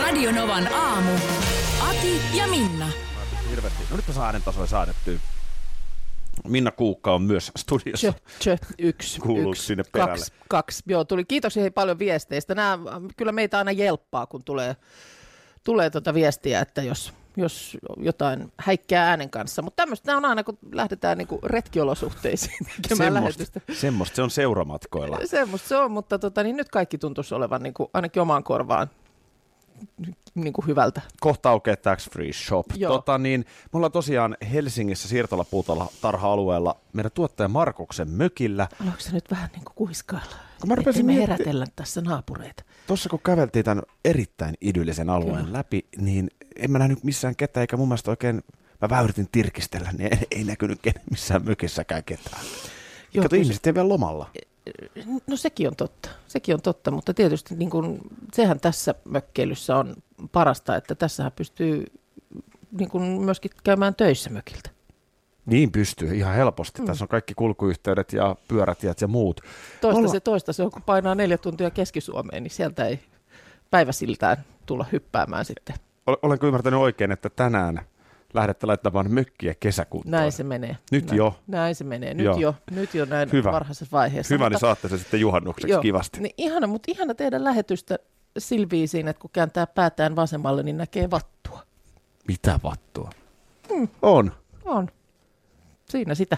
Radio Novan aamu. Ati ja Minna. Hirveästi. No nyt saan tasoja saadettyä. Minna Kuukka on myös studiossa. Tjö, tjö, yksi, Kuuluuko yksi, sinne perälle? kaksi, kaksi. Joo, tuli. Kiitos hei paljon viesteistä. Nämä kyllä meitä aina jelppaa, kun tulee, tulee tuota viestiä, että jos, jos jotain häikkää äänen kanssa. Mutta tämmöistä nämä on aina, kun lähdetään niinku retkiolosuhteisiin tekemään lähetystä. Semmosta, semmosta se on seuramatkoilla. Semmoista se on, mutta tota, niin nyt kaikki tuntuisi olevan niinku, ainakin omaan korvaan niinku hyvältä. Kohta aukeaa Tax Free Shop. Joo. Tota, niin, me ollaan tosiaan Helsingissä siirtolapuutarha-alueella meidän tuottaja Markuksen mökillä. Aloitko sä nyt vähän niinku kuiskailla? Kun mä rupesin me mietti- herätellä tässä naapureita. Tuossa kun käveltiin tämän erittäin idyllisen alueen Kyllä. läpi, niin en mä nähnyt missään ketään, eikä mun mielestä oikein, mä vähän yritin tirkistellä, niin ei, ei näkynyt missään mökissäkään ketään. Joo, Kato, ihmiset ei vielä lomalla. No sekin on totta, sekin on totta, mutta tietysti niin kun, sehän tässä mökkeilyssä on parasta, että tässähän pystyy niin kun myöskin käymään töissä mökiltä. Niin pystyy ihan helposti. Mm. Tässä on kaikki kulkuyhteydet ja pyörätiet ja muut. Toista Olla- se toista, se on kun painaa neljä tuntia Keski-Suomeen, niin sieltä ei päiväsiltään tulla hyppäämään sitten. Ol- Olenko ymmärtänyt oikein, että tänään lähdette laittamaan mökkiä kesäkuntoon? Näin se menee. Nyt näin, jo. Näin se menee, nyt Joo. jo, nyt jo näin Hyvä. varhaisessa vaiheessa. Hyvä, niin Mutta- saatte se sitten juhannukseksi Joo, kivasti. Niin ihana, mutta ihana tehdä lähetystä silviisiin, että kun kääntää päätään vasemmalle, niin näkee vattua. Mitä vattua? Mm. On. On. Siinä sitä.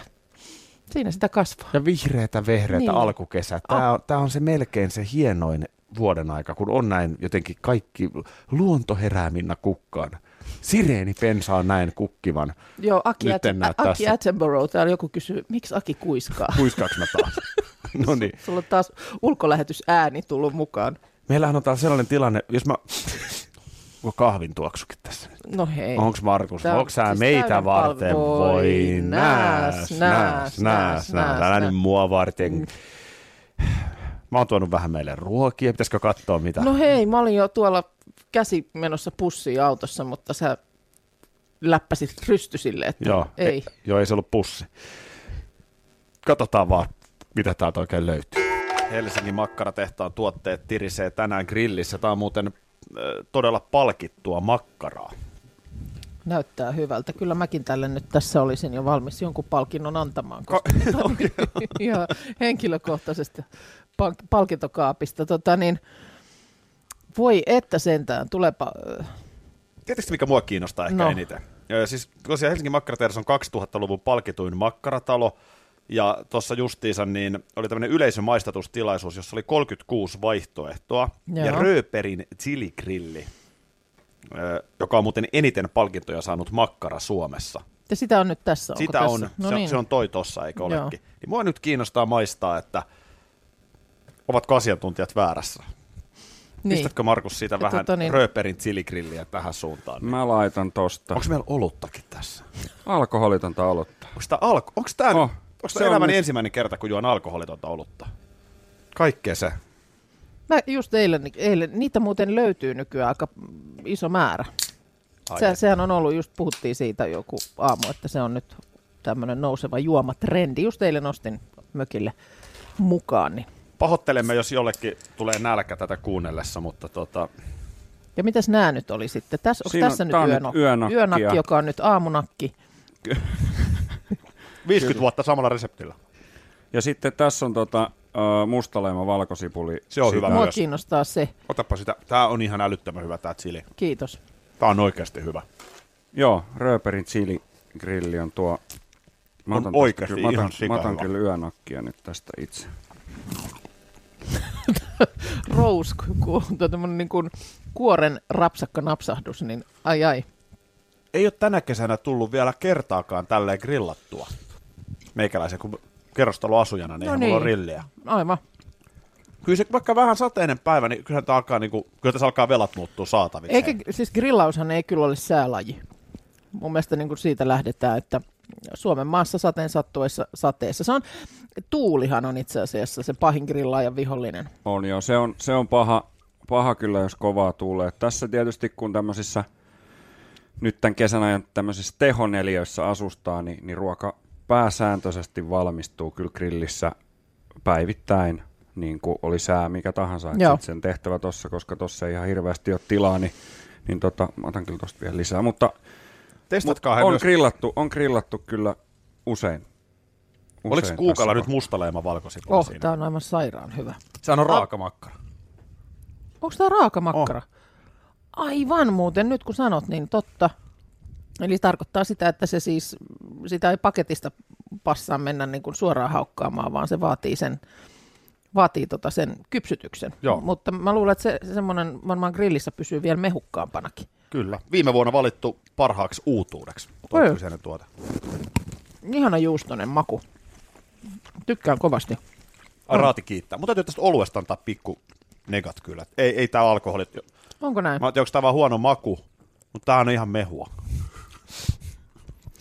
Siinä sitä kasvaa. Ja vihreätä vehreätä Niin. niin. alkukesä. Tämä on, tämä on se melkein se hienoin vuoden aika, kun on näin jotenkin kaikki luonto herää minna kukkaan. Sireeni pensa on näin kukkivan. Joo, Aki, Nyt en näe Aki tässä. Attenborough, täällä joku kysyy, miksi Aki kuiskaa? Kuiskaaks mä taas? no niin. Sulla on taas ulkolähetysääni tullut mukaan. Meillähän on täällä sellainen tilanne, jos mä... Onko kahvin tuoksukin tässä? No hei. Onks Markus? Tää on Onko sä siis meitä varten? palvelu. Voi nääs, nääs, nääs, nääs, nääs, nääs, nääs. Älä nääs. nyt mua varten. Mä oon tuonut vähän meille ruokia. Pitäisikö katsoa mitä? No hei, mä olin jo tuolla käsi menossa pussiin autossa, mutta sä läppäsit rystysille, että Joo, ei. Ei, joo, ei se ollut pussi. Katsotaan vaan, mitä täältä oikein löytyy. Helsingin makkaratehtaan tuotteet tirisee tänään grillissä. Tämä on muuten äh, todella palkittua makkaraa. Näyttää hyvältä. Kyllä mäkin tälle nyt tässä olisin jo valmis jonkun palkinnon antamaan. Koska, ihan henkilökohtaisesta palk- palkintokaapista. Tota niin, voi että sentään, tulepa... Tietysti mikä mua kiinnostaa ehkä No. eniten. Ja siis tosiaan Helsingin makkaratehdas on 2000-luvun palkituin makkaratalo. Ja tuossa justiinsa niin oli tämmöinen yleisömaistatustilaisuus, jossa oli 36 vaihtoehtoa. Joo. Ja Rööperin chiligrilli, joka on muuten eniten palkintoja saanut makkara Suomessa. Ja sitä on nyt tässä, onko Sitä tässä? on, No se, niin. se on toi tossa, eikö Joo. olekin. Niin mua nyt kiinnostaa maistaa, että ovatko asiantuntijat väärässä. Niin. Pistätkö Markus siitä Ja vähän tota niin- rööperin chiligrilliä tähän suuntaan? Mä laitan tosta. Onko meillä oluttakin tässä? Alkoholitonta olutta. Onko tämä alko- onko tää, Oh, onko se tää on elämäni nyt- ensimmäinen kerta, kun juon alkoholitonta olutta? Kaikkea se. Mä just eilen, eilen, niitä muuten löytyy nykyään aika iso määrä. Ai Se, sehän on ollut, just puhuttiin siitä joku aamu, että se on nyt tämmöinen nouseva juomatrendi. Just eilen nostin mökille mukaan. Niin. Pahoittelemme, jos jollekin tulee nälkä tätä kuunnellessa, mutta tota, Ja mitäs nämä nyt oli sitten? Tässä, onko Siinä on- tässä nyt on yönakki? yönakki yönakki, ja- joka on nyt aamunakki. 50 vuotta samalla reseptillä. Ja sitten tässä on tota, uh, mustaleima valkosipuli. Se on hyvä Sitä- Mua myös. kiinnostaa se. Otapa sitä. Tää on ihan älyttömän hyvä tää chili. Kiitos. Tää on oikeasti hyvä. Joo, Rööperin chili grilli on tuo. Mä On otan tästä oikeasti kyllä- mä ihan otan, sika mä otan hyvä. kyllä yönakkia nyt tästä itse. Rose, tämmöinen niin kuin kuoren rapsakka napsahdus, niin ai ai. Ei ole tänä kesänä tullut vielä kertaakaan tälleen grillattua. Meikäläisen, kun kerrostaloasujana, niin No niin. mulla on rilliä. Aivan. Kyllä se vaikka vähän sateinen päivä, niin kyllä, tämä alkaa, niin kuin, kyllä tässä alkaa velat muuttua saataviksi. Eikä, siis grillaushan ei kyllä ole säälaji. Mun mielestä niin kuin siitä lähdetään, että Suomen maassa sateen sattuessa sateessa. Se on, tuulihan on itse asiassa se pahin grillaajan vihollinen. On joo, se on, se on paha, paha kyllä, jos kovaa tuulee. Tässä tietysti kun tämmöisissä nyt tämän kesän ajan tämmöisissä tehoneliöissä asustaa, niin, niin ruoka pääsääntöisesti valmistuu kyllä grillissä päivittäin, niin kuin oli sää mikä tahansa. Sit sen tehtävä tossa, koska tossa ei ihan hirveästi ole tilaa, niin, niin tota, mä otan kyllä tosta vielä lisää. Mutta, mutta on, myös. grillattu, on grillattu kyllä usein. Oliko kuukalla nyt mustaleima valkosipuli Oh, siinä? tää on aivan sairaan hyvä. Sehän on raaka makkara. Onko tämä raaka makkara? Aivan muuten, nyt kun sanot, niin totta. Eli tarkoittaa sitä, että se siis, sitä ei paketista passaa mennä niin kuin suoraan haukkaamaan, vaan se vaatii sen, vaatii tota sen kypsytyksen. Joo. Mutta mä luulen, että se semmoinen varmaan grillissä pysyy vielä mehukkaampanakin. Kyllä. Viime vuonna valittu parhaaksi uutuudeksi. Tuo kyseinen tuote. Ihana juustonen maku. Tykkään kovasti. Ai, raati kiittää. Mutta täytyy tästä oluesta antaa pikku negat kyllä. Ei, ei tämä alkoholi. Onko näin? Mä ajattelin, onko tämä vaan huono maku, mutta tämä on ihan mehua.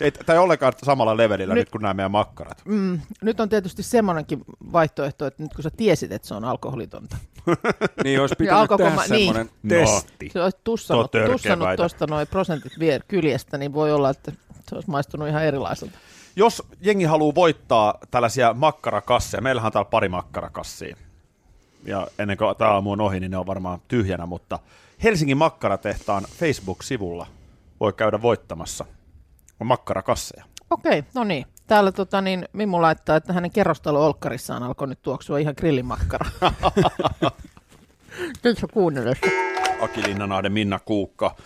Ei, tämä ei ollenkaan samalla levelillä nyt, Nyt- kuin nämä meidän makkarat. Mm, nyt on tietysti semmoinenkin vaihtoehto, että nyt kun sä tiesit, että se on alkoholitonta, Niin olisi pitänyt alkoiko tehdä niin. semmoinen testi. Se olisi tussannut, tuosta noin prosentit vie kyljestä, niin voi olla, että se olisi maistunut ihan erilaiselta. Jos jengi haluaa voittaa tällaisia makkarakasseja, meillähän on täällä pari makkarakassia, ja ennen kuin tämä aamu on ohi, niin ne on varmaan tyhjänä, mutta Helsingin makkaratehtaan Facebook-sivulla voi käydä voittamassa on makkarakasseja. Okei, no niin. Täällä tota, niin, Mimmu laittaa, että hänen kerrostalo-olkkarissaan alkoi nyt tuoksua ihan grillimakkara. Nyt sä kuunnelet. Aki Linnanahde, Minna Kuukka.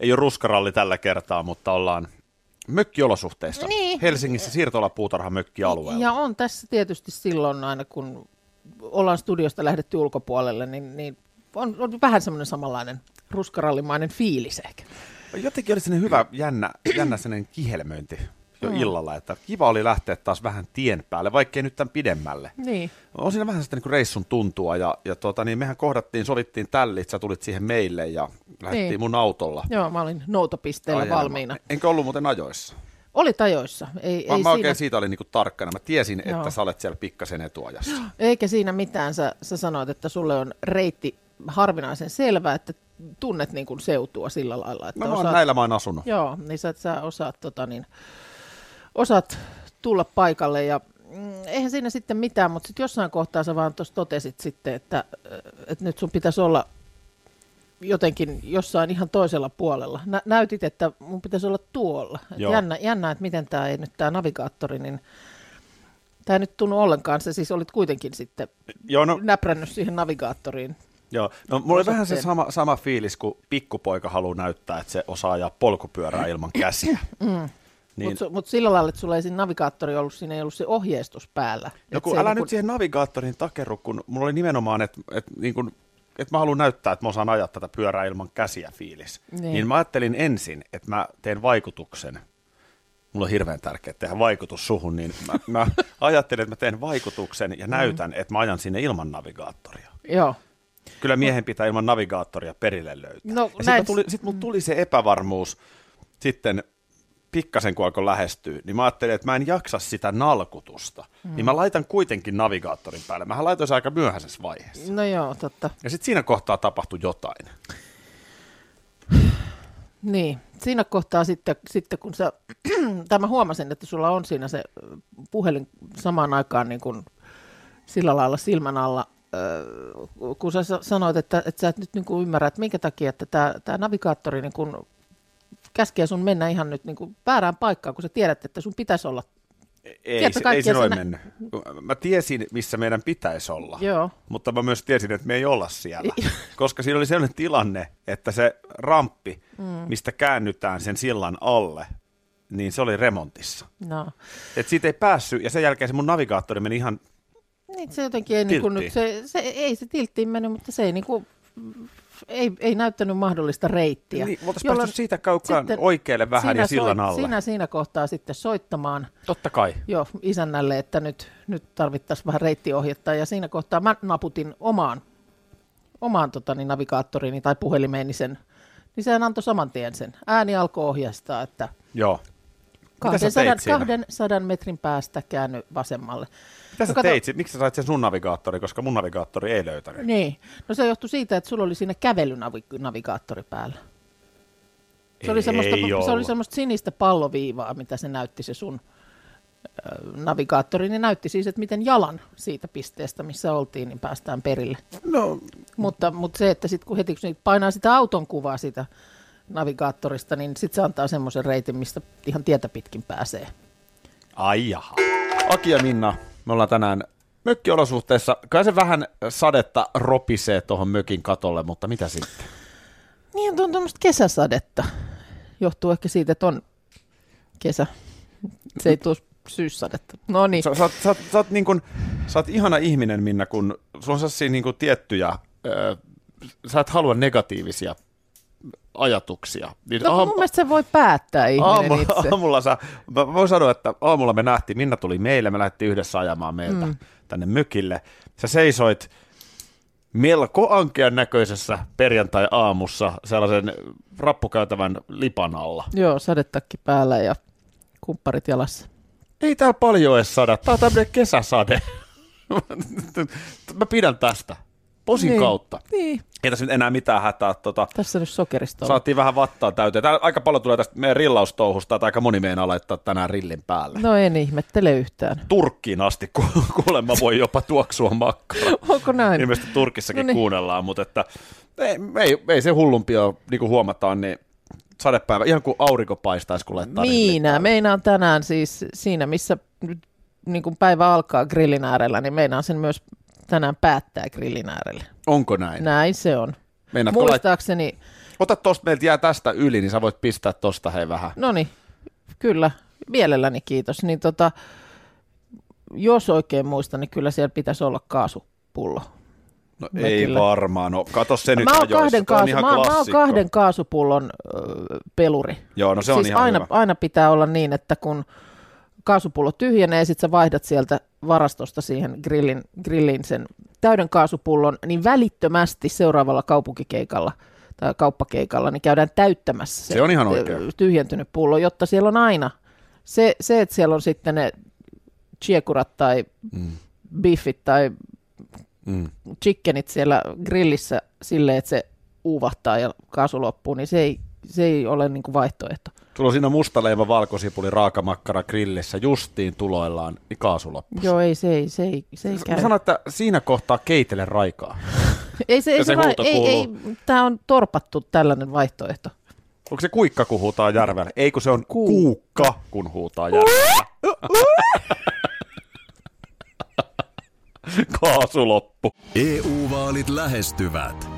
Ei ole ruskaralli tällä kertaa, mutta ollaan mökkiolosuhteissa. Niin. Helsingissä siirtolapuutarha mökkialueella. Ja on tässä tietysti silloin aina, kun ollaan studiosta lähdetty ulkopuolelle, niin, niin on, on vähän semmoinen samanlainen ruskarallimainen fiilis ehkä. Jotenkin oli sellainen hyvä, jännä, jännä sellainen kihelmöinti jo Mm. illalla, että kiva oli lähteä taas vähän tien päälle, vaikkei nyt tämän pidemmälle. Niin. On siinä vähän sitä niin kuin reissun tuntua ja, ja tota, niin mehän kohdattiin, sovittiin tällit, sä tulit siihen meille ja lähdettiin Niin. mun autolla. Joo, mä olin noutopisteellä ajelemaan. valmiina. Enkä ollut muuten ajoissa. Oli ajoissa. Ei, Mä, ei mä oikein siinä, siitä olin niin kuin tarkkana. Mä tiesin, Joo. että sä olet siellä pikkasen etuajassa. eikä siinä mitään. Sä, sä sanoit, että sulle on reitti harvinaisen selvä, että tunnet niin kuin seutua sillä lailla. Että No, mä oon osaat, näillä mä oon asunut. Joo, niin sä, sä osaat, tota, niin, osaat tulla paikalle ja mm, eihän siinä sitten mitään, mutta sitten jossain kohtaa sä vaan tuossa totesit sitten, että, äh, että nyt sun pitäisi olla jotenkin jossain ihan toisella puolella. Nä, näytit, että mun pitäisi olla tuolla. Et jännä, jännä, että miten tämä ei nyt tämä navigaattori, niin tämä ei nyt tunnu ollenkaan. Se siis olit kuitenkin sitten Joo, no, näprännyt siihen navigaattoriin. joo. no mulla oli vähän se sama, sama fiilis, kun pikkupoika haluaa näyttää, että se osaa ajaa polkupyörää ilman käsiä. Mm. Niin, Niin. Mutta mut sillä lailla, että sulla ei siinä navigaattori ollut, siinä ei ollut se ohjeistus päällä. no Et kun älä niinku- nyt siihen navigaattoriin takerru, kun mulla oli nimenomaan, että, että, niin kuin, että mä haluan näyttää, että mä osaan ajaa tätä pyörää ilman käsiä fiilis. Niin. Niin. niin mä ajattelin ensin, että mä teen vaikutuksen. Mulla on hirveän tärkeää tehdä vaikutus suhun, niin mä, mä ajattelin, että mä teen vaikutuksen ja näytän, että mä ajan sinne ilman navigaattoria. Joo. Kyllä miehen pitää ilman navigaattoria perille löytää. No, sitten näin- tuli, sit mulla tuli se epävarmuus sitten pikkasen kun alkoi lähestyä, niin mä ajattelin, että mä en jaksa sitä nalkutusta. Mm. Niin mä laitan kuitenkin navigaattorin päälle. Mähän laitoin sen aika myöhäisessä vaiheessa. No joo, totta. Ja sitten siinä kohtaa tapahtui jotain. Niin, siinä kohtaa sitten, sitten kun sä, tai mä huomasin, että sulla on siinä se puhelin samaan aikaan niin kuin sillä lailla silmän alla, kun sä sa- sanoit, että, että sä et nyt niin kuin ymmärrä, että minkä takia, että tämä, tämä navigaattori niin kuin käskee sun mennä ihan nyt niin kuin väärään paikkaan, kun sä tiedät, että sun pitäisi olla. Ei, Kerta se, ei se noin se nä- mennyt. Mä tiesin, missä meidän pitäisi olla. Joo. Mutta mä myös tiesin, että me ei olla siellä. koska siinä oli sellainen tilanne, että se ramppi, mm. mistä käännytään sen sillan alle, niin se oli remontissa. No. Et siitä ei päässyt, ja sen jälkeen se mun navigaattori meni ihan, Niin, se jotenkin ei, niin kuin se, se, ei se tilttiin mennyt, mutta se ei niin kuin ei, ei näyttänyt mahdollista reittiä. Niin, oltaisiin päästy siitä kaukkaan sitten oikealle vähän ja sillan soit- alle. Sinä siinä kohtaa sitten soittamaan Totta kai. jo isännälle, että nyt, nyt tarvittaisiin vähän reittiohjetta. Ja siinä kohtaa mä naputin omaan, omaan tota, niin, navigaattoriini tai puhelimeeni sen. Niin sehän antoi saman tien sen. Ääni alkoi ohjastaa, että Joo. Mitä sä 200, teit siinä? 200 metrin päästä käänny vasemmalle. Mitä sä No kato- teit? Miksi sä sait sen sun navigaattori, koska mun navigaattori ei löytänyt? Niin. No se johtui siitä, että sulla oli siinä kävelynavigaattori päällä. Se oli, Ei semmoista, se ollut. oli semmoista sinistä palloviivaa, mitä se näytti se sun navigaattori, niin näytti siis, että miten jalan siitä pisteestä, missä oltiin, niin päästään perille. No, Mutta, mutta se, että sit, kun heti kun se painaa sitä auton kuvaa siitä navigaattorista, niin sitten se antaa semmoisen reitin, mistä ihan tietä pitkin pääsee. ai jaha. Aki ja Minna, me ollaan tänään mökkiolosuhteissa. Kai se vähän sadetta ropisee tuohon mökin katolle, mutta mitä sitten? Niin, on tuommoista kesäsadetta. Johtuu ehkä siitä, että on kesä. Se ei tule syyssadetta. No niin. Sä, sä, sä, sä, oot niin kun, sä oot ihana ihminen, Minna, kun sulla on sellaisia niin tiettyjä, ö, sä et halua negatiivisia ajatuksia. Niin No, mun mielestä se voi päättää ihminen aamulla, itse. aamulla sä, mä voin sanoa, että aamulla me nähtiin, Minna tuli meille, me lähdettiin yhdessä ajamaan meiltä mm. tänne mykille. Sä seisoit melko ankean näköisessä perjantai-aamussa sellaisen rappukäytävän lipan alla. Joo, sadetakki päällä ja kumpparit jalassa. Ei täällä paljon edes sada, tää on tämmöinen kesäsade. mä pidän tästä. Posin Niin. kautta. Niin, Ei tässä nyt enää mitään hätää. Tota, tässä nyt sokerista on. saatiin vähän vattaa täyteen. Tää aika paljon tulee tästä meidän rillaustouhusta, että aika moni meinaa laittaa tänään rillin päälle. No en ihmettele yhtään. Turkkiin asti, ku- kuulemma voi jopa tuoksua makkaraa. Onko näin? Ilmeisesti Turkissakin No niin. kuunnellaan, mutta että ei, ei, ei se hullumpia niin kuin huomataan, niin sadepäivä, ihan kuin aurinko paistaisi, kun laittaa päälle. meinaan tänään siis siinä, missä nyt niin kuin päivä alkaa grillin äärellä, niin meinaan sen myös tänään päättää grillin äärellä. Onko näin? Näin se on. Meinaatko lait- Muistaakseni, Ota tosta, meiltä jää tästä yli, niin sä voit pistää tosta hei vähän. no niin, kyllä, mielelläni kiitos. Niin tota, jos oikein muistan, niin kyllä siellä pitäisi olla kaasupullo. No Mä ei kyllä. varmaan, no kato se nyt Mä oon, ajoissa, kahden on kaasu, mä, mä oon kahden kaasupullon ö, peluri. Joo, no se on siis ihan aina, hyvä. aina pitää olla niin, että kun kaasupullo tyhjenee, sit sä vaihdat sieltä varastosta siihen grillin, grillin sen täyden kaasupullon, niin välittömästi seuraavalla kaupunkikeikalla tai kauppakeikalla, niin käydään täyttämässä se, Se on ihan ö, oikein. tyhjentynyt pullo, jotta siellä on aina se, se että siellä on sitten ne chiekurat tai Mm. biffit tai Mm. chickenit siellä grillissä silleen, että se uuvahtaa ja kaasu loppuu, niin se ei, se ei ole niin kuin vaihtoehto. Sulla on siinä mustaleiva, valkosipuli, raakamakkara grillissä justiin tuloillaan, niin kaasu loppuu. Joo, ei se ei, se ei, se ei käy. Mä sanon, että siinä kohtaa keitele raikaa. ei se, ei se, se vai- ei, ei, tämä on torpattu tällainen vaihtoehto. Onko se kuikka, kun huutaa järvellä? Ei, kun se on kuukka, kun huutaa järvellä. Kaasu loppu. EU-vaalit lähestyvät.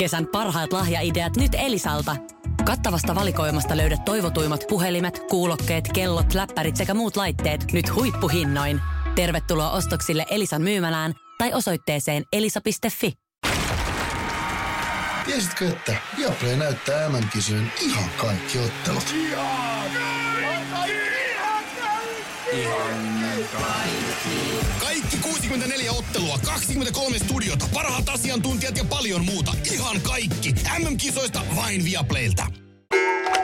Kesän parhaat lahjaideat nyt Elisalta. Kattavasta valikoimasta löydät toivotuimmat puhelimet, kuulokkeet, kellot, läppärit sekä muut laitteet nyt huippuhinnoin. Tervetuloa ostoksille Elisan myymälään tai osoitteeseen elisa.fi. Tiesitkö, että Viaplay näyttää MM-kisojen ihan kaikki ottelut? Kaikki 64 ottelua, 23 studiota, parhaat asiantuntijat ja paljon muuta. Ihan kaikki. MM-kisoista vain Viaplaylta.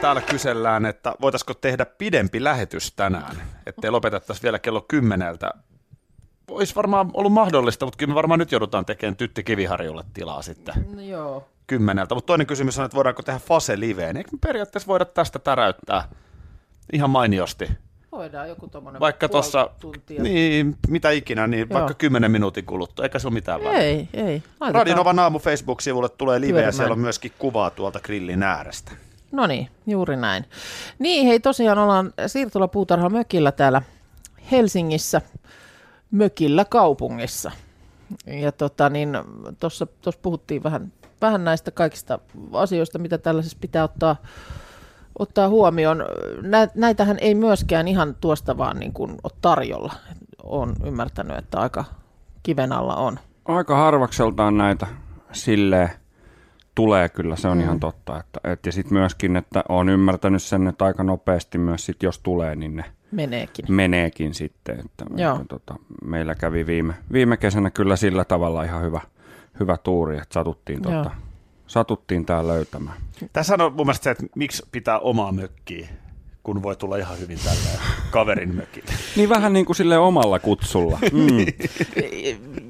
Täällä kysellään, että voitaisiko tehdä pidempi lähetys tänään, ettei lopetettaisi vielä kello kymmeneltä. Olisi varmaan ollut mahdollista, mutta kyllä me varmaan nyt joudutaan tekemään Tytti Kiviharjulle tilaa sitten No joo. kymmeneltä. Mutta toinen kysymys on, että voidaanko tehdä Fase liveen. Eikö me periaatteessa voida tästä täräyttää ihan mainiosti Voidaan joku tommonen Vaikka tuossa, tuntia. niin, mitä ikinä, niin Joo. vaikka 10 minuutin kuluttua, eikä se ole mitään väliä. Ei, ei. Laitetaan. Radionovan aamu Facebook-sivulle tulee live ja Pyörimään. siellä on myöskin kuvaa tuolta grillin äärestä. No niin, juuri näin. Niin, hei tosiaan ollaan Siirtola puutarha mökillä täällä Helsingissä, mökillä kaupungissa. Ja tota niin, tuossa puhuttiin vähän, vähän näistä kaikista asioista, mitä tällaisessa pitää ottaa, ottaa huomioon. Nä, näitähän ei myöskään ihan tuosta vaan niin kuin ole tarjolla. Olen ymmärtänyt, että aika kiven alla on. Aika harvakseltaan näitä silleen tulee kyllä, se on mm. ihan totta. Että, et, ja sitten myöskin, että olen ymmärtänyt sen, että aika nopeasti myös sit, jos tulee, niin ne Meneekin. meneekin sitten. Että, Joo. että, tota, meillä kävi viime, viime kesänä kyllä sillä tavalla ihan hyvä, hyvä tuuri, että satuttiin, tota, satuttiin tää löytämään. Tässä on mun mielestä se, että miksi pitää omaa mökkiä, kun voi tulla ihan hyvin tällä kaverin mökille. Niin vähän niin kuin sille omalla kutsulla. Mm.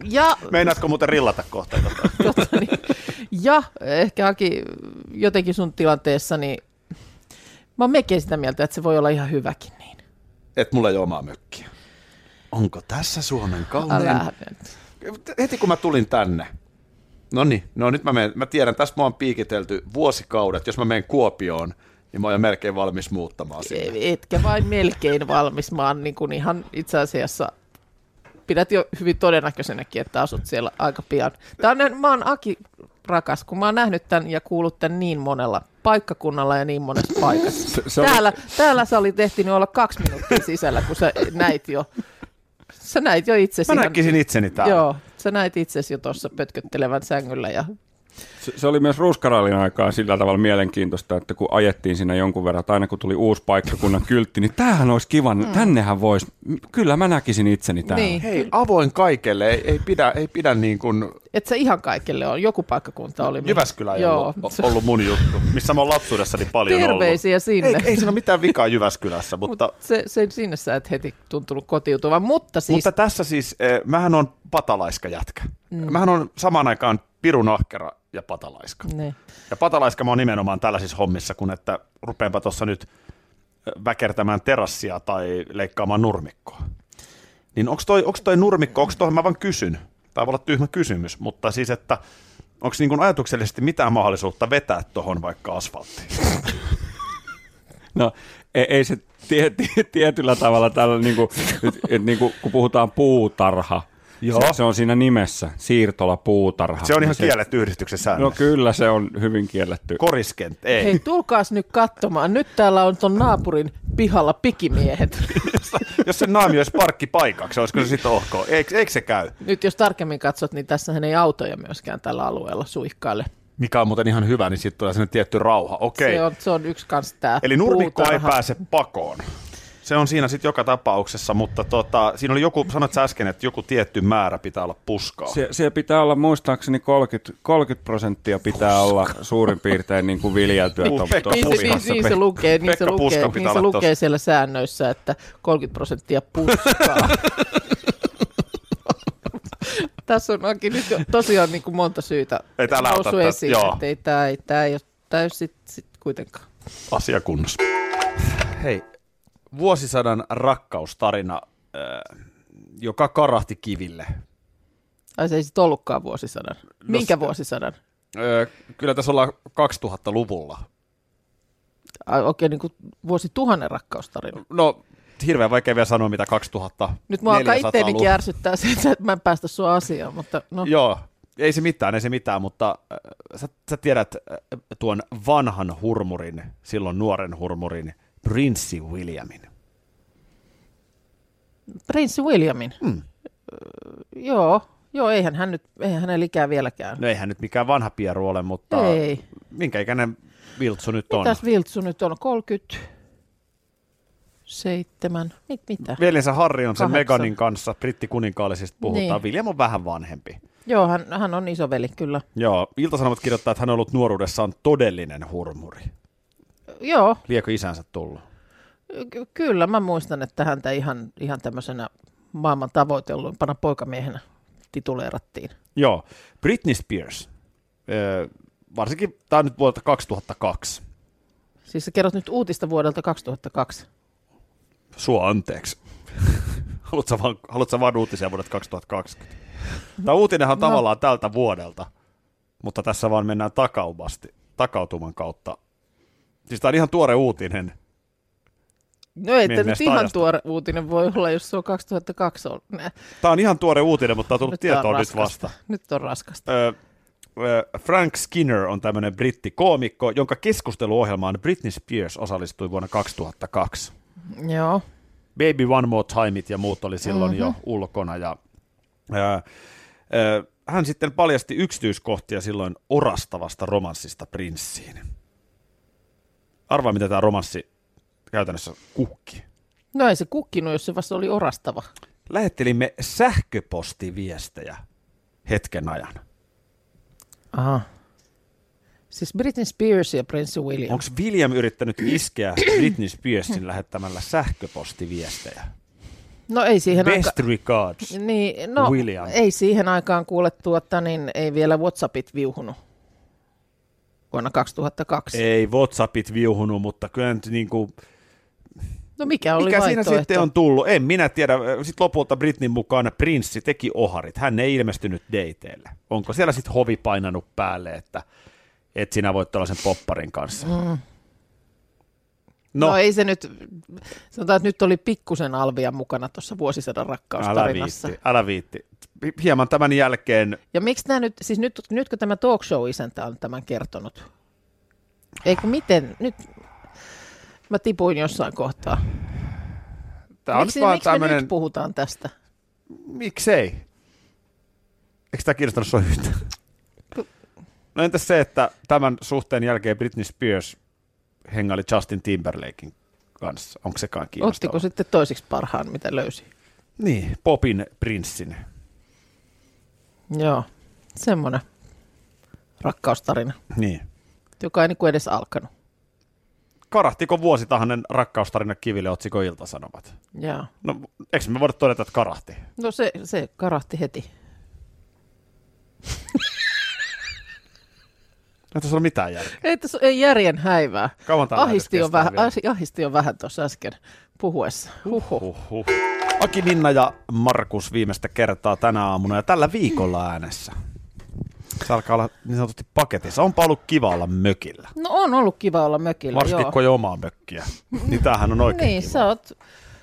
Ja Meinaatko muuten rillata kohta? Tota? Totta niin. Ja ehkä Aki, jotenkin sun tilanteessa, niin mä oon melkein sitä mieltä, että se voi olla ihan hyväkin niin. että mulla ei ole omaa mökkiä. Onko tässä Suomen kaunein? Älä. Heti kun mä tulin tänne, no niin, no nyt mä, menen, mä tiedän, tästä mä oon piikitelty vuosikaudet. Jos mä menen Kuopioon, niin mä oon jo melkein valmis muuttamaan sinne. Etkä vain melkein valmis, mä oon niin kuin ihan itse asiassa pidät jo hyvin todennäköisenäkin, että asut siellä aika pian. Tää on, mä oon Aki rakas, kun mä oon nähnyt tämän ja kuullut tämän niin monella paikkakunnalla ja niin monessa paikassa. Se, se oli, Täällä, täällä sä olit ehtinyt olla kaksi minuuttia sisällä, kun sä näit jo, sä näit jo itsesi. Mä ihan- näkisin itseni täällä. Joo, sä näit itsesi jo tuossa pötköttelevän sängyllä ja se, se oli myös ruskarallin aikaa sillä tavalla mielenkiintoista, että kun ajettiin siinä jonkun verran, että aina kun tuli uusi paikkakunnan kyltti, niin tämähän olisi kiva, mm. tännehän voisi, kyllä mä näkisin itseni täällä. Niin. Hei, avoin kaikelle, ei, ei pidä, ei pidä niin kuin, et se ihan kaikille on. Joku paikkakunta oli. Jyväskylä ei Joo. ollut, ollut mun juttu, missä mä oon lapsuudessani paljon Terveisiä ollut. sinne. Ei, ei siinä ole mitään vikaa Jyväskylässä, mutta, Mut se, se, sinne sä et heti tuntunut kotiutuvan, mutta siis... mutta tässä siis, eh, mähän on patalaiska jätkä. Mm. Mähän on samaan aikaan pirun ahkera ja patalaiska. Ne. Ja patalaiska mä oon nimenomaan tällaisissa hommissa, kun että rupeenpa tuossa nyt väkertämään terassia tai leikkaamaan nurmikkoa. Niin onko toi, onks toi nurmikko, onko toi, mä vaan kysyn, tämä voi olla tyhmä kysymys, mutta siis, että onko niin ajatuksellisesti mitään mahdollisuutta vetää tuohon vaikka asfalttiin? No ei, ei se tie, tie, tietyllä tavalla tällä, niin kuin, et, niin kuin, kun puhutaan puutarha, Joo. Se, se on siinä nimessä, siirtola puutarha. Se on Niin ihan kielletty yhdistyksen säännös. No kyllä se on hyvin kielletty. Koriskent, ei. Hei, tulkaas nyt katsomaan. Nyt täällä on ton naapurin pihalla pikimiehet. Jos se naami olisi parkkipaikaksi, olisiko se sitten ok? Eikö, eikö se käy? Nyt jos tarkemmin katsot, niin tässähän ei autoja myöskään tällä alueella suihkaile. Mikä on muuten ihan hyvä, niin sitten tulee sinne tietty rauha. Okei. Se on, se on yksi kans tää Eli nurmikko ei pääse pakoon. Se on siinä sitten joka tapauksessa, mutta tota, siinä oli joku, sanoit sä äsken, että joku tietty määrä pitää olla puskaa. Sie, siellä pitää olla muistaakseni 30, 30 prosenttia pitää olla suurin piirtein niin kuin viljeltyä. Pekka Niin se, niin, niin se lukee, niin se lukee, niin se lukee siellä säännöissä, että 30 prosenttia puskaa. Tässä on onkin nyt jo tosiaan niin kuin monta syytä Ei tää noussut esiin, joo. että ei, tämä ei, tämä ei ole, ole sit, sit kuitenkaan. Asia kunnossa. Hei, vuosisadan rakkaustarina, joka karahti kiville. Ai se ei sitten ollutkaan vuosisadan. Minkä s- vuosisadan? Kyllä tässä ollaan 2000-luvulla. Ai, Okei, niin kuin vuosituhannen rakkaustarina. No, hirveän vaikea vielä sanoa, mitä 2000 Nyt mua alkaa itteenikin ärsyttää se, että mä en päästä sua asiaan, mutta no. Joo, ei se mitään, ei se mitään, mutta äh, sä, sä tiedät äh, tuon vanhan hurmurin, silloin nuoren hurmurin, Prinssi Williamin. Prinssi Williamin. Hmm. Joo, joo, eihän hän nyt, eihän hänellä ikää vieläkään. No eihän nyt mikään vanha pieru ole, mutta Ei. minkä ikäinen Viltsu nyt on? Mitäs Viltsu nyt on? 37? Mit, mitä? Veljensä Harri on sen. Meganin kanssa, brittikuningaallisista puhutaan. Niin. William on vähän vanhempi. Joo, hän, hän on isoveli, kyllä. Joo, Ilta-Sanomat kirjoittaa, että hän on ollut nuoruudessaan todellinen hurmuri. Joo, Liekö isänsä tullut? ky- kyllä mä muistan, että häntä ihan, ihan tämmöisenä maailman tavoitelluimpana poikamiehenä tituleerattiin. Joo, Britney Spears. Öö, varsinkin, tämä nyt vuodelta 2002. Siis sä kerrot nyt uutista vuodelta 2002. Sua anteeksi. haluatko, vaan, haluatko vaan uutisia vuodet 2020? Tämä uutinenhan on no. tavallaan tältä vuodelta, mutta tässä vaan mennään takaubasti, takautuman kautta. Siis tämä on ihan tuore uutinen. No ei tämä nyt ihan ajasta. tuore uutinen voi olla, jos se on 2002 ollut. Tämä on ihan tuore uutinen, mutta tämä on tullut nyt tietoon nyt vasta. Nyt on raskasta. Öö, Frank Skinner on tämmöinen brittikoomikko, jonka keskusteluohjelmaan Britney Spears osallistui vuonna 2002. Joo. Baby One More Timeit ja muut oli silloin mm-hmm. jo ulkona. Ja, ää, ää, hän sitten paljasti yksityiskohtia silloin orastavasta romanssista prinssiin. Arvaa, mitä tämä romanssi käytännössä kukki. No ei se kukkinut, jos se vasta oli orastava. Lähettelimme sähköpostiviestejä hetken ajan. Aha. Siis Britney Spears ja Prince William. Onko William yrittänyt iskeä Britney Spearsin lähettämällä sähköpostiviestejä? No ei siihen Best aika... regards, niin, no, William. Ei siihen aikaan kuule tuotta, niin ei vielä Whatsappit viuhunut vuonna 2002. Ei Whatsappit viuhunut, mutta kyllä nyt niin kuin... No mikä oli Mikä siinä sitten on tullut? En minä tiedä. Sitten lopulta Britnin mukaan prinssi teki oharit. Hän ei ilmestynyt dateille. Onko siellä sitten hovi painanut päälle, että että sinä voit tällaisen popparin kanssa. Mm. No. no ei se nyt, sanotaan, että nyt oli pikkusen Alvia mukana tuossa vuosisadan rakkaustarinassa. Älä viitti, älä viitti. Hieman tämän jälkeen. Ja miksi tämä nyt, siis nyt, nytkö tämä talk show-isäntä on tämän kertonut? Eikö miten, nyt mä tipuin jossain kohtaa. Tämä miksi, on miksi tämmönen... me nyt puhutaan tästä? Miksei? Eikö tämä kiinnostanut sinua yhtään? No entäs se, että tämän suhteen jälkeen Britney Spears hengaili Justin Timberlakein kanssa? Onko sekaan kiinnostavaa? Ottiko sitten toisiksi parhaan, mitä löysi? Niin, Popin prinssin. Joo, semmoinen rakkaustarina. Niin. Joka ei niin edes alkanut. Karahtiko vuositahannen rakkaustarina kiville otsiko Iltasanomat? Joo. No, eikö me voida todeta, että karahti? No se, se karahti heti. Ei tässä ole mitään järkeä. Ei tässä ei järjen häivää. Kauan ahisti, on vähän, ahisti on vähän tuossa äsken puhuessa. Huhhuh. Huhhuh. Aki Minna ja Markus viimeistä kertaa tänä aamuna ja tällä viikolla äänessä. Se alkaa olla niin sanotusti paketissa. Onpa ollut kiva olla mökillä. No on ollut kiva olla mökillä, Varsinkin joo. kun ei omaa mökkiä. Niin tämähän on oikein Niin, kiva. sä oot,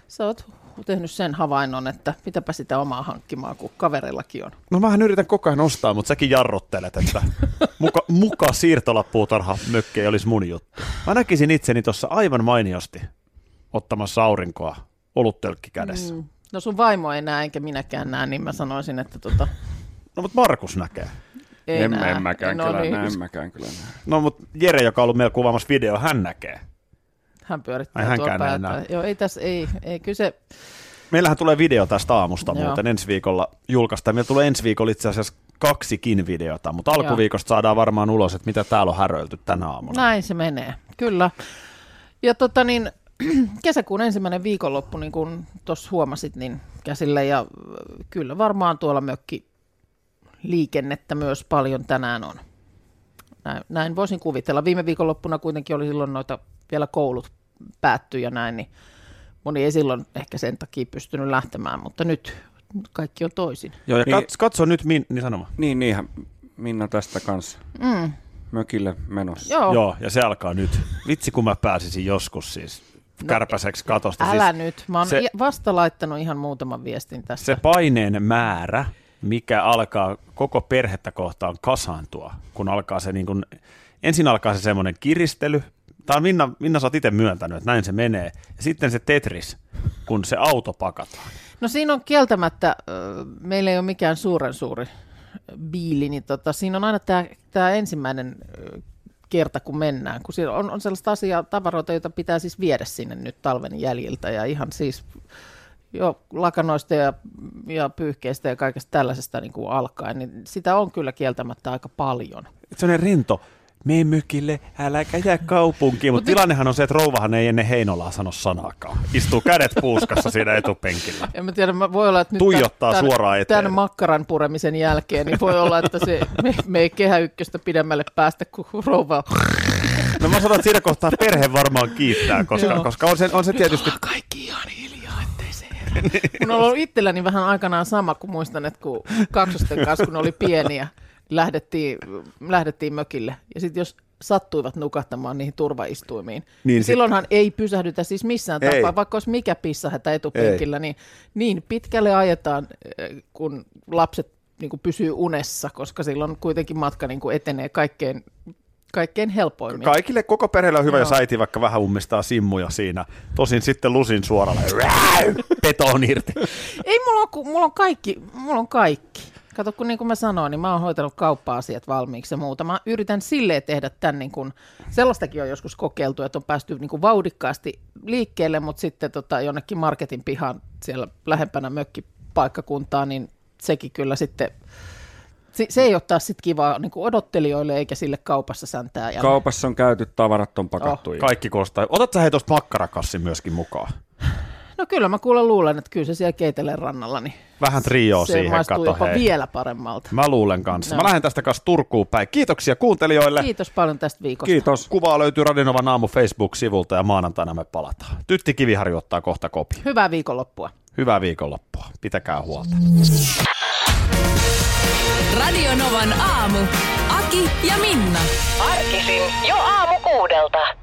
sä oot tehnyt sen havainnon, että mitäpä sitä omaa hankkimaan, kun kaverillakin on. No mähän yritän koko ajan ostaa, mutta säkin jarrottelet, että muka, muka siirtolapuutarha mökki ei olisi mun juttu. Mä näkisin itseni tuossa aivan mainiosti ottamassa aurinkoa oluttölkki kädessä. Mm. No sun vaimo ei näe, enkä minäkään näe, niin mä sanoisin, että tota... No mutta Markus näkee. Ei en, näe. en mäkään no, kyllä niin. näe, en mäkään kyllä näe. No mutta Jere, joka on ollut meillä kuvaamassa video, hän näkee. Hän pyörittää Ai, tuolla päätä. Joo, ei tässä, ei, ei kyse... Meillähän tulee video tästä aamusta Joo. muuten ensi viikolla julkaista. Meillä tulee ensi viikolla itse asiassa kaksikin videota, mutta alkuviikosta Joo. saadaan varmaan ulos, että mitä täällä on häröilty tänä aamuna. Näin se menee, kyllä. Ja tota niin, kesäkuun ensimmäinen viikonloppu, niin kuin tuossa huomasit, niin käsille ja kyllä varmaan tuolla mökki liikennettä myös paljon tänään on. Näin, näin voisin kuvitella. Viime viikonloppuna kuitenkin oli silloin noita vielä koulut päättyi ja näin, niin moni ei silloin ehkä sen takia pystynyt lähtemään, mutta nyt kaikki on toisin. Joo, ja niin, katso nyt, min, niin sanoma. Niin, niinhän Minna tästä kanssa mm. mökille menossa. Joo. Joo, ja se alkaa nyt. Vitsi, kun mä pääsisin joskus siis no, kärpäseksi katosta. Älä siis nyt, mä oon se, vasta laittanut ihan muutaman viestin tästä. Se paineen määrä, mikä alkaa koko perhettä kohtaan kasaantua, kun alkaa se niin kuin, ensin alkaa se semmoinen kiristely, Tämä on Minna, Minna sä oot itse myöntänyt, että näin se menee. Ja sitten se Tetris, kun se auto pakataan. No siinä on kieltämättä, meillä ei ole mikään suuren suuri biili, niin tota, siinä on aina tämä, tämä ensimmäinen kerta, kun mennään, kun siellä on, on sellaista asiaa, tavaroita, joita pitää siis viedä sinne nyt talven jäljiltä ja ihan siis jo lakanoista ja, ja pyyhkeistä ja kaikesta tällaisesta niin kuin alkaen, niin sitä on kyllä kieltämättä aika paljon. Se on rento mene mykille, äläkä jää kaupunkiin. Mutta tilannehan on se, että rouvahan ei ennen Heinolaa sano sanakaan. Istuu kädet puuskassa siinä etupenkillä. En mä tiedä, voi olla, että nyt Tuijottaa tämän, suoraan eteen. Tämän makkaran puremisen jälkeen, niin voi olla, että se me, me ei kehä ykköstä pidemmälle päästä kuin rouva No mä sanon, että siinä kohtaa perhe varmaan kiittää, koska, koska on, se, on se tietysti... kaikki ihan Mun on ollut itselläni vähän aikanaan sama, kun muistan, että kun kaksosten kanssa, kun oli pieniä, lähdettiin, lähdettiin mökille. Ja sitten jos sattuivat nukahtamaan niihin turvaistuimiin. Niin Niin sit- silloinhan ei pysähdytä siis missään Ei. tapaa, vaikka olisi mikä pissahätä etupenkillä, niin niin pitkälle ajetaan, eh, kun lapset niin kuin pysyy unessa, koska silloin kuitenkin matka niin kuin etenee kaikkein, kaikkein helpoimmin. Kaikille koko perheelle on hyvä, Joo. jos äiti vaikka vähän ummistaa simmuja siinä. Tosin sitten lusin suoralla. Beton irti. Ei, mulla on, mulla on kaikki, mulla on kaikki. Kato, kun niin kuin mä sanoin, niin mä oon hoitanut kauppa-asiat valmiiksi ja muuta. Mä yritän silleen tehdä tämän, niin kuin, sellaistakin on joskus kokeiltu, että on päästy niin kuin vauhdikkaasti liikkeelle, mutta sitten tota, jonnekin marketin pihaan siellä lähempänä mökkipaikkakuntaa, niin sekin kyllä sitten, se, se ei ole taas sit kivaa niin kuin odottelijoille eikä sille kaupassa säntää. Ja Kaupassa on käyty, tavarat on pakattu. Oh. Kaikki kuulostaa. Otat sä hei tosta makkarakassin myöskin mukaan? No kyllä mä kuulen luulen, että kyllä se siellä Keitelen rannalla, niin Vähän trioa se siihen, maistuu kato jopa hei. vielä paremmalta. Mä luulen kanssa. No. Mä lähden tästä kanssa Turkuun päin. Kiitoksia kuuntelijoille. Kiitos paljon tästä viikosta. Kiitos. Kuvaa löytyy Radinovan aamu Facebook-sivulta ja maanantaina me palataan. Tytti Kiviharju ottaa kohta kopi. Hyvää viikonloppua. Hyvää viikonloppua. Pitäkää huolta. Radio Novan aamu. Aki ja Minna. Arkisin jo aamu kuudelta.